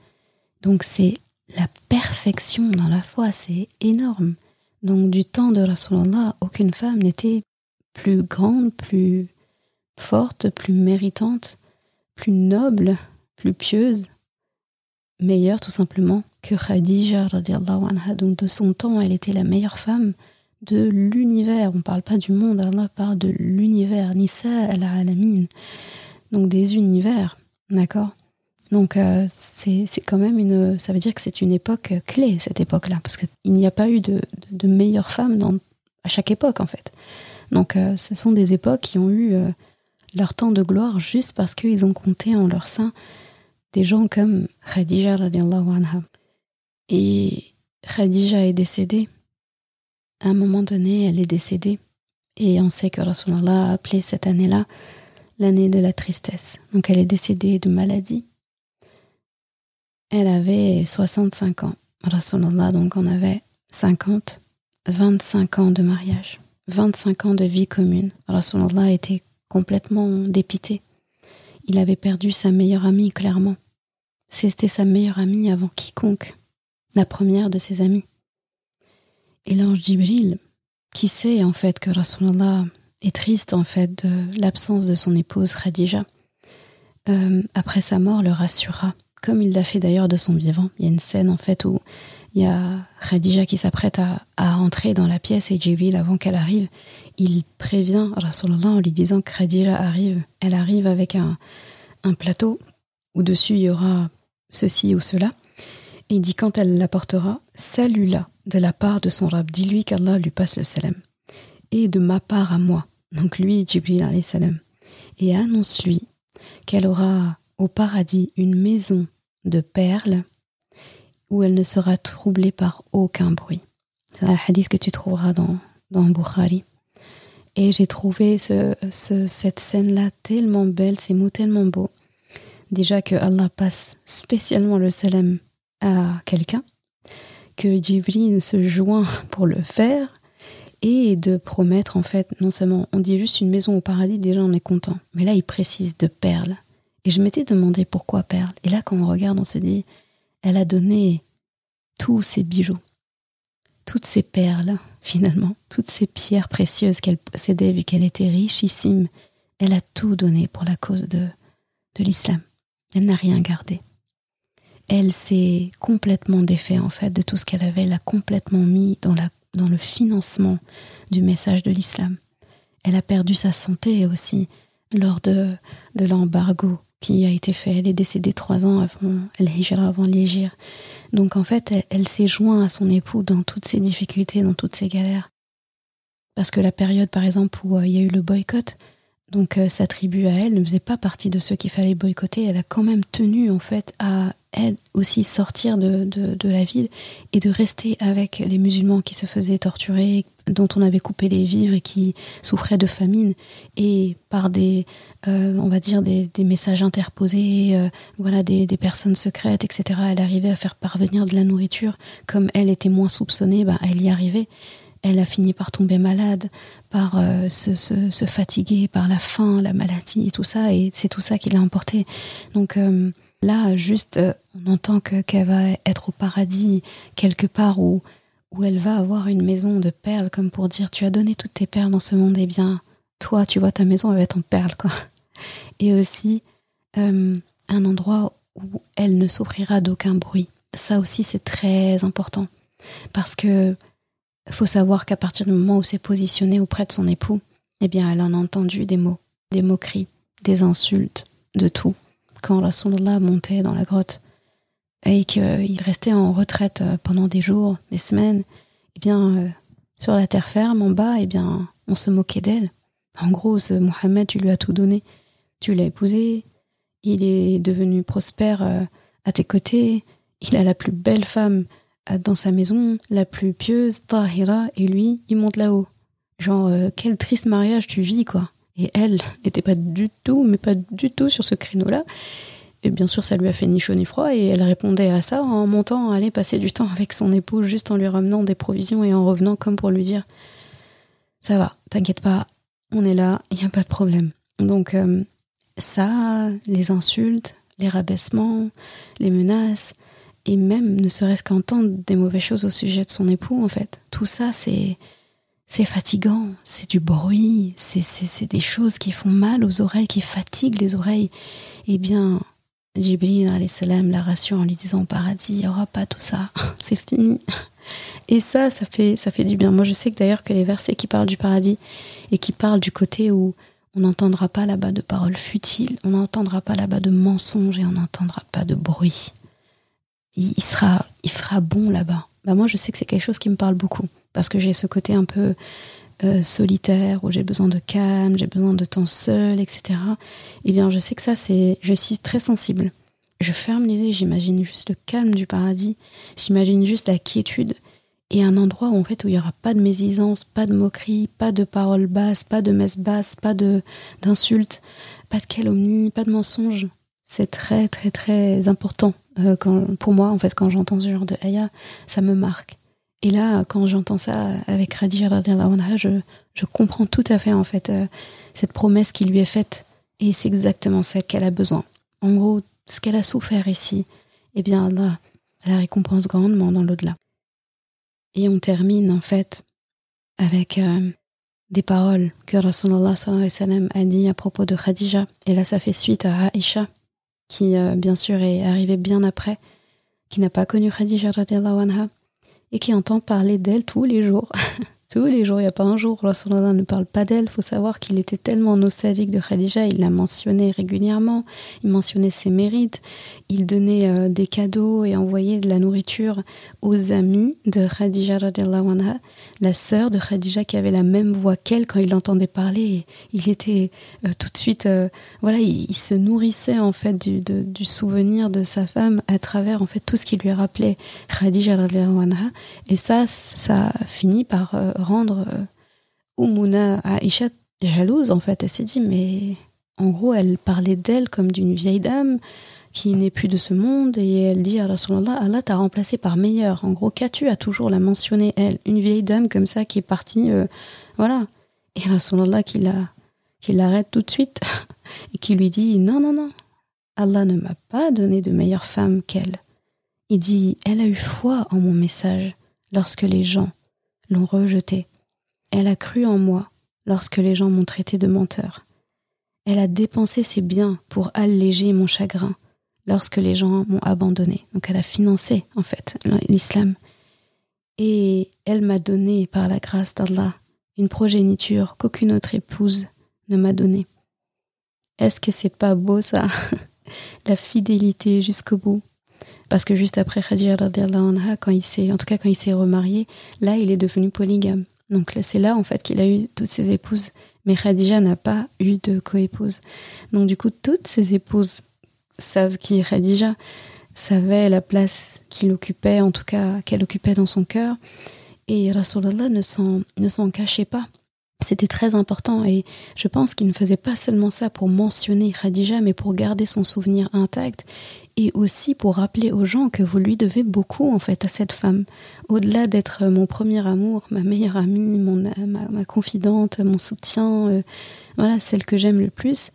Donc c'est la perfection dans la foi, c'est énorme. Donc du temps de Rasulallah, aucune femme n'était plus grande, plus forte, plus méritante, plus noble, plus pieuse, meilleure tout simplement que Khadija anha. Donc de son temps, elle était la meilleure femme de l'univers. On ne parle pas du monde, Allah parle de l'univers. Nisa al-alamin. Donc des univers, d'accord? Donc euh, c'est quand même une... Ça veut dire que c'est une époque clé, cette époque-là, parce qu'il n'y a pas eu de, de, meilleures femmes dans, à chaque époque, en fait. Donc euh, ce sont des époques qui ont eu... Euh, leur temps de gloire juste parce qu'ils ont compté en leur sein des gens comme Khadija radiallahu anha. Et Khadija est décédée. À un moment donné, elle est décédée. Et on sait que Rasulallah a appelé cette année-là l'année de la tristesse. Donc elle est décédée de maladie. Elle avait 65 ans. Rasulallah, donc on avait 50, 25 ans de mariage, 25 ans de vie commune. Rasulallah était complètement dépité. Il avait perdu sa meilleure amie, clairement. C'était sa meilleure amie avant quiconque, la première de ses amies. Et l'ange Jibril, qui sait en fait que Rasulallah est triste en fait de l'absence de son épouse Khadija, euh, après sa mort le rassura, comme il l'a fait d'ailleurs de son vivant. Il y a une scène en fait où il y a Khadija qui s'apprête à, à, entrer dans la pièce et Jibril, avant qu'elle arrive, il prévient Rasulallah en lui disant que Khadija arrive. Elle arrive avec un, un plateau où dessus il y aura ceci ou cela. Il dit quand elle l'apportera, salue-la de la part de son rab. Dis-lui qu'Allah lui passe le salam. Et de ma part à moi, donc lui, Jibril alayhi salam. Et annonce-lui qu'elle aura au paradis une maison de perles où elle ne sera troublée par aucun bruit. C'est un hadith que tu trouveras dans, dans Bukhari. Et j'ai trouvé ce, cette scène-là tellement belle, ces mots tellement beaux. Déjà que Allah passe spécialement le salam à quelqu'un, que Jibril se joint pour le faire, et de promettre en fait, non seulement on dit juste une maison au paradis, déjà on est content, mais là il précise de perles. Et je m'étais demandé pourquoi perles. Et là quand on regarde, on se dit, elle a donné tous ses bijoux, toutes ces perles, finalement, toutes ces pierres précieuses qu'elle possédait, vu qu'elle était richissime, elle a tout donné pour la cause de, de l'islam. Elle n'a rien gardé. Elle s'est complètement défait, en fait, de tout ce qu'elle avait, elle a complètement mis dans, la, dans le financement du message de l'islam. Elle a perdu sa santé aussi lors de, de l'embargo qui a été fait. Elle est décédée trois ans avant l'Hijra, avant l'Hijra. Donc en fait, elle, s'est jointe à son époux dans toutes ses difficultés, dans toutes ses galères. Parce que la période, par exemple, où euh, il y a eu le boycott, donc euh, sa tribu à elle ne faisait pas partie de ceux qu'il fallait boycotter. Elle a quand même tenu en fait à elle aussi sortir de, la ville et de rester avec les musulmans qui se faisaient torturer, dont on avait coupé les vivres et qui souffraient de famine. Et par des, euh, on va dire, des, des messages interposés, euh, voilà, des, des, personnes secrètes, etc., elle arrivait à faire parvenir de la nourriture. Comme elle était moins soupçonnée, bah, elle y arrivait elle a fini par tomber malade, par euh, se, fatiguer, par la faim, la maladie tout ça, et c'est tout ça qui l'a emporté. Donc euh, là, juste, euh, on entend qu'elle va être au paradis quelque part où, où elle va avoir une maison de perles, comme pour dire tu as donné toutes tes perles dans ce monde, et eh bien toi, tu vois ta maison, elle va être en perles, quoi. Et aussi un endroit où elle ne souffrira d'aucun bruit. Ça aussi, c'est très important parce que faut savoir qu'à partir du moment où s'est positionnée auprès de son époux, eh bien, elle en a entendu des mots, des moqueries, des insultes, de tout. Quand Rasulallah montait dans la grotte et qu'il restait en retraite euh, pendant des jours, des semaines, eh bien, euh, sur la terre ferme, en bas, eh bien, on se moquait d'elle. En gros, ce Mohammed, tu lui as tout donné. Tu l'as épousé, il est devenu prospère euh, à tes côtés, il a la plus belle femme dans sa maison, la plus pieuse, Tahira, et lui, il monte là-haut. Genre, euh, quel triste mariage tu vis, quoi. Et elle n'était pas du tout, mais pas du tout sur ce créneau-là. Et bien sûr, ça lui a fait ni chaud ni froid, et elle répondait à ça en montant, aller passer du temps avec son époux, juste en lui ramenant des provisions et en revenant comme pour lui dire Ça va, t'inquiète pas, on est là, il n'y a pas de problème. Donc, euh, ça, les insultes, les rabaissements, les menaces, et même ne serait-ce qu'entendre des mauvaises choses au sujet de son époux, en fait. Tout ça, c'est c'est fatigant, c'est du bruit, c'est des choses qui font mal aux oreilles, qui fatiguent les oreilles. Eh bien, Jibril salam la rassure en lui disant au paradis, il n'y aura pas tout ça, c'est fini. Et ça, ça fait, ça fait du bien. Moi, je sais que d'ailleurs que les versets qui parlent du paradis et qui parlent du côté où on n'entendra pas là-bas de paroles futiles, on n'entendra pas là-bas de mensonges et on n'entendra pas de bruit il, sera, il fera bon là-bas. Bah moi, je sais que c'est quelque chose qui me parle beaucoup parce que j'ai ce côté un peu euh, solitaire où j'ai besoin de calme, j'ai besoin de temps seul, etc. Eh bien, je sais que ça, c'est, je suis très sensible. Je ferme les yeux, j'imagine juste le calme du paradis, j'imagine juste la quiétude et un endroit où en fait où il y aura pas de mésidance, pas de moquerie, pas de paroles basses, pas de messes basses, pas de d'insultes, pas de calomnie, pas de mensonges. C'est très très très important euh, pour moi, en fait, quand j'entends ce genre de ayah, ça me marque. Et là, quand j'entends ça avec Radija je, je comprends tout à fait, en fait, euh, cette promesse qui lui est faite. Et c'est exactement ça qu'elle a besoin. En gros, ce qu'elle a souffert ici, eh bien, là, la récompense grandement dans l'au-delà. Et on termine, en fait, avec euh, des paroles que Rasulullah a dit à propos de Khadija. Et là, ça fait suite à Aisha, qui euh, bien sûr est arrivé bien après, qui n'a pas connu Khadija anha et qui entend parler d'elle tous les jours. tous les jours, il n'y a pas un jour où Rasulallah ne parle pas d'elle. Il faut savoir qu'il était tellement nostalgique de Khadija, il la mentionnait régulièrement, il mentionnait ses mérites, il donnait euh, des cadeaux et envoyait de la nourriture aux amis de Khadija anha la sœur de Khadija qui avait la même voix qu'elle quand il l'entendait parler. Il était euh, tout de suite, euh, voilà, il, se nourrissait en fait du, souvenir de sa femme à travers en fait tout ce qui lui rappelait Khadija anha. Et ça, ça finit par rendre Umuna Aisha jalouse en fait. Elle s'est dit mais en gros elle parlait d'elle comme d'une vieille dame qui n'est plus de ce monde et elle dit à Rasulallah, Allah t'a remplacé par meilleur. En gros, qu'as-tu à toujours la mentionner, elle? Une vieille dame comme ça qui est partie, euh, voilà. Et Rasulallah qui la, qui l'arrête tout de suite et qui lui dit, non, non, non, Allah ne m'a pas donné de meilleure femme qu'elle. Il dit, elle a eu foi en mon message lorsque les gens l'ont rejeté. Elle a cru en moi lorsque les gens m'ont traité de menteur. Elle a dépensé ses biens pour alléger mon chagrin lorsque les gens m'ont abandonné. Donc elle a financé en fait l'islam. Et elle m'a donné par la grâce d'Allah une progéniture qu'aucune autre épouse ne m'a donnée. Est-ce que c'est pas beau ça? La fidélité jusqu'au bout. Parce que juste après Khadija quand il s'est, en tout cas quand il s'est remarié, là il est devenu polygame. Donc c'est là en fait qu'il a eu toutes ses épouses. Mais Khadija n'a pas eu de coépouse. Donc du coup, toutes ses épouses savent qui est Khadija, savaient la place qu'il occupait, en tout cas qu'elle occupait dans son cœur. Et Rasulallah ne s'en, ne s'en cachait pas. C'était très important et je pense qu'il ne faisait pas seulement ça pour mentionner Khadija, mais pour garder son souvenir intact et aussi pour rappeler aux gens que vous lui devez beaucoup en fait à cette femme. Au-delà d'être mon premier amour, ma meilleure amie, mon, ma, confidente, mon soutien, euh, voilà, celle que j'aime le plus,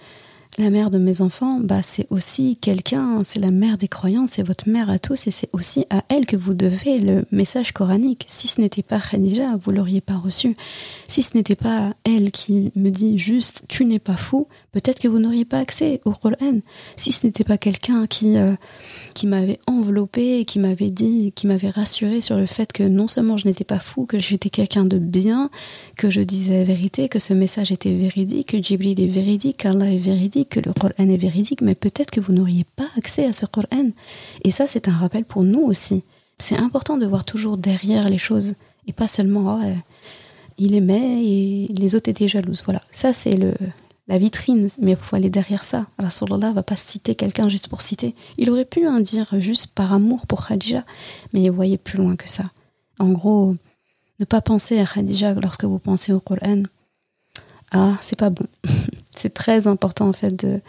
la mère de mes enfants, bah, c'est aussi quelqu'un, c'est la mère des croyants, c'est votre mère à tous et c'est aussi à elle que vous devez le message coranique. Si ce n'était pas Khadija, vous l'auriez pas reçu. Si ce n'était pas elle qui me dit juste tu n'es pas fou, peut-être que vous n'auriez pas accès au Coran. Si ce n'était pas quelqu'un qui euh, qui m'avait enveloppé, qui m'avait dit, qui m'avait rassuré sur le fait que non seulement je n'étais pas fou, que j'étais quelqu'un de bien, que je disais la vérité, que ce message était véridique, que Jibril est véridique, qu'Allah est véridique, que le Coran est véridique, mais peut-être que vous n'auriez pas accès à ce Coran. Et ça, c'est un rappel pour nous aussi. C'est important de voir toujours derrière les choses et pas seulement oh, il aimait et les autres étaient jalouses. Voilà, ça c'est le la vitrine, mais il faut aller derrière ça. Rasulallah va pas citer quelqu'un juste pour citer. Il aurait pu en dire juste par amour pour Khadija, mais il voyait plus loin que ça. En gros, ne pas penser à Khadija lorsque vous pensez au Coran, ah, c'est pas bon. c'est très important en fait de,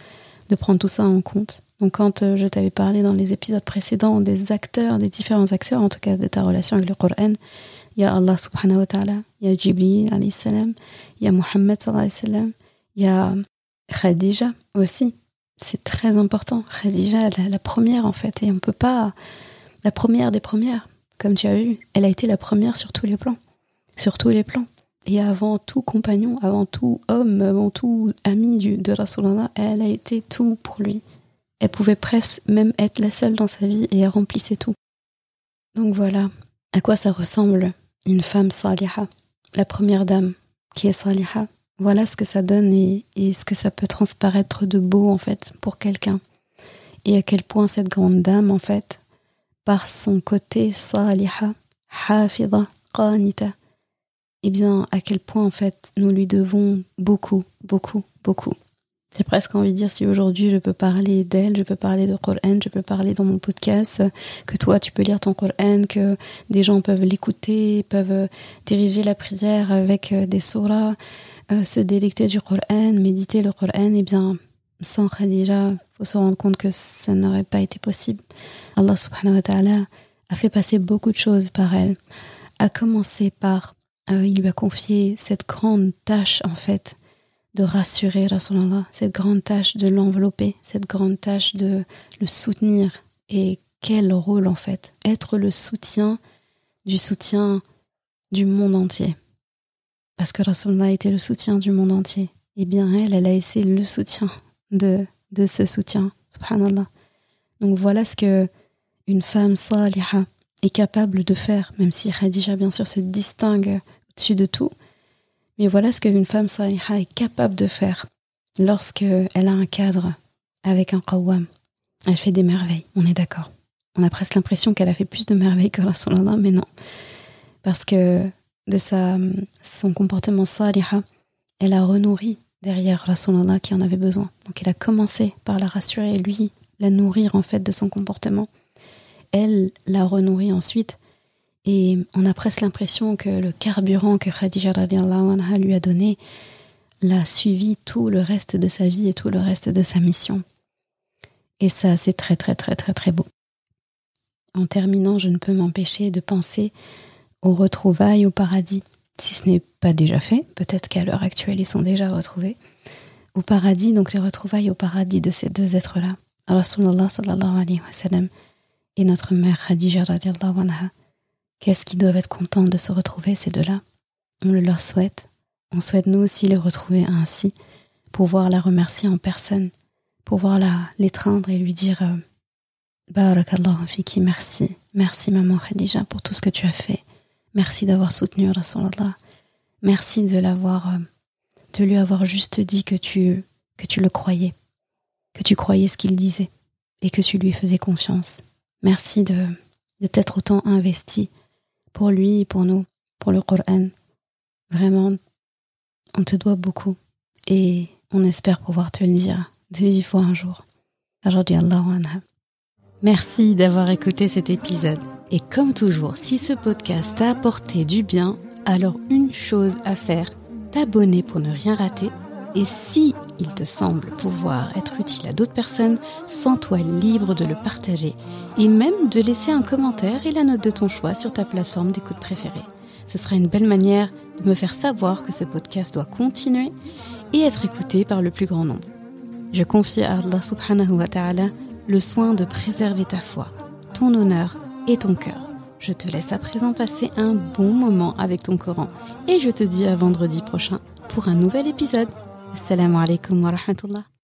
de prendre tout ça en compte. Donc quand euh, je t'avais parlé dans les épisodes précédents des acteurs, des différents acteurs, en tout cas de ta relation avec le Coran, il y a Allah subhanahu wa ta'ala, il y a Jibril alayhi il y a Muhammad sallallahu il y a Khadija aussi. C'est très important. Khadija, la, première en fait. Et on peut pas. La première des premières, comme tu as vu, elle a été la première sur tous les plans. Sur tous les plans. Et avant tout compagnon, avant tout homme, avant tout ami du, de Rasulallah, elle a été tout pour lui. Elle pouvait presque même être la seule dans sa vie et elle remplissait tout. Donc voilà à quoi ça ressemble une femme saliha, la première dame qui est saliha, voilà ce que ça donne et, ce que ça peut transparaître de beau en fait pour quelqu'un. Et à quel point cette grande dame en fait, par son côté saliha, hafida, qanita, eh bien à quel point en fait nous lui devons beaucoup, beaucoup, beaucoup. J'ai presque envie de dire si aujourd'hui je peux parler d'elle, je peux parler de Coran, je peux parler dans mon podcast, que toi tu peux lire ton Coran, que des gens peuvent l'écouter, peuvent diriger la prière avec euh, des surahs, euh, se délecter du Coran, méditer le Coran, eh bien, sans Khadija, faut se rendre compte que ça n'aurait pas été possible. Allah subhanahu wa ta'ala a fait passer beaucoup de choses par elle. A commencé par, euh, il lui a confié cette grande tâche, en fait, de rassurer Rasulallah, cette grande tâche de l'envelopper, cette grande tâche de le soutenir. Et quel rôle, en fait, être le soutien du soutien du monde entier parce que Rasulullah était le soutien du monde entier. Eh bien, elle, elle a essayé le soutien de, de ce soutien. Subhanallah. Donc voilà ce que une femme saliha est capable de faire, même si Khadija, bien sûr, se distingue au-dessus de tout. Mais voilà ce qu'une femme saliha est capable de faire lorsqu'elle a un cadre avec un qawwam. Elle fait des merveilles, on est d'accord. On a presque l'impression qu'elle a fait plus de merveilles que Rasulullah, mais non. Parce que de sa, son comportement saliha, elle a renourri derrière Rasulallah qui en avait besoin. Donc elle a commencé par la rassurer, lui, la nourrir en fait de son comportement. Elle l'a renourri ensuite et on a presque l'impression que le carburant que Khadija anha lui a donné l'a suivi tout le reste de sa vie et tout le reste de sa mission. Et ça, c'est très très très très très beau. En terminant, je ne peux m'empêcher de penser aux retrouvailles au paradis. Si ce n'est pas déjà fait, peut-être qu'à l'heure actuelle ils sont déjà retrouvés. Au paradis, donc les retrouvailles au paradis de ces deux êtres-là. Rasulullah sallallahu alayhi wa sallam et notre mère Khadija radiallahu anha. Qu'est-ce qu'ils doivent être contents de se retrouver ces deux-là? On le leur souhaite. On souhaite nous aussi les retrouver ainsi, pouvoir la remercier en personne, pouvoir la l'étreindre et lui dire euh, Barakallahu fiki, merci, merci maman Khadija pour tout ce que tu as fait. Merci d'avoir soutenu Rasulallah. Merci de l'avoir, euh, de lui avoir juste dit que tu, que tu le croyais, que tu croyais ce qu'il disait et que tu lui faisais confiance. Merci de, de t'être autant investi pour lui et pour nous, pour le Coran. Vraiment, on te doit beaucoup. Et on espère pouvoir te le dire de vive voix un jour. Aujourd'hui, Allah anha. Merci d'avoir écouté cet épisode. Et comme toujours, si ce podcast t'a apporté du bien, alors une chose à faire, t'abonner pour ne rien rater. Et si il te semble pouvoir être utile à d'autres personnes, sens-toi libre de le partager et même de laisser un commentaire et la note de ton choix sur ta plateforme d'écoute préférée. Ce sera une belle manière de me faire savoir que ce podcast doit continuer et être écouté par le plus grand nombre. Je confie à Allah subhanahu wa ta'ala le soin de préserver ta foi, ton honneur et ton cœur. Je te laisse à présent passer un bon moment avec ton Coran et je te dis à vendredi prochain pour un nouvel épisode. Assalamu alaikum wa rahmatullah.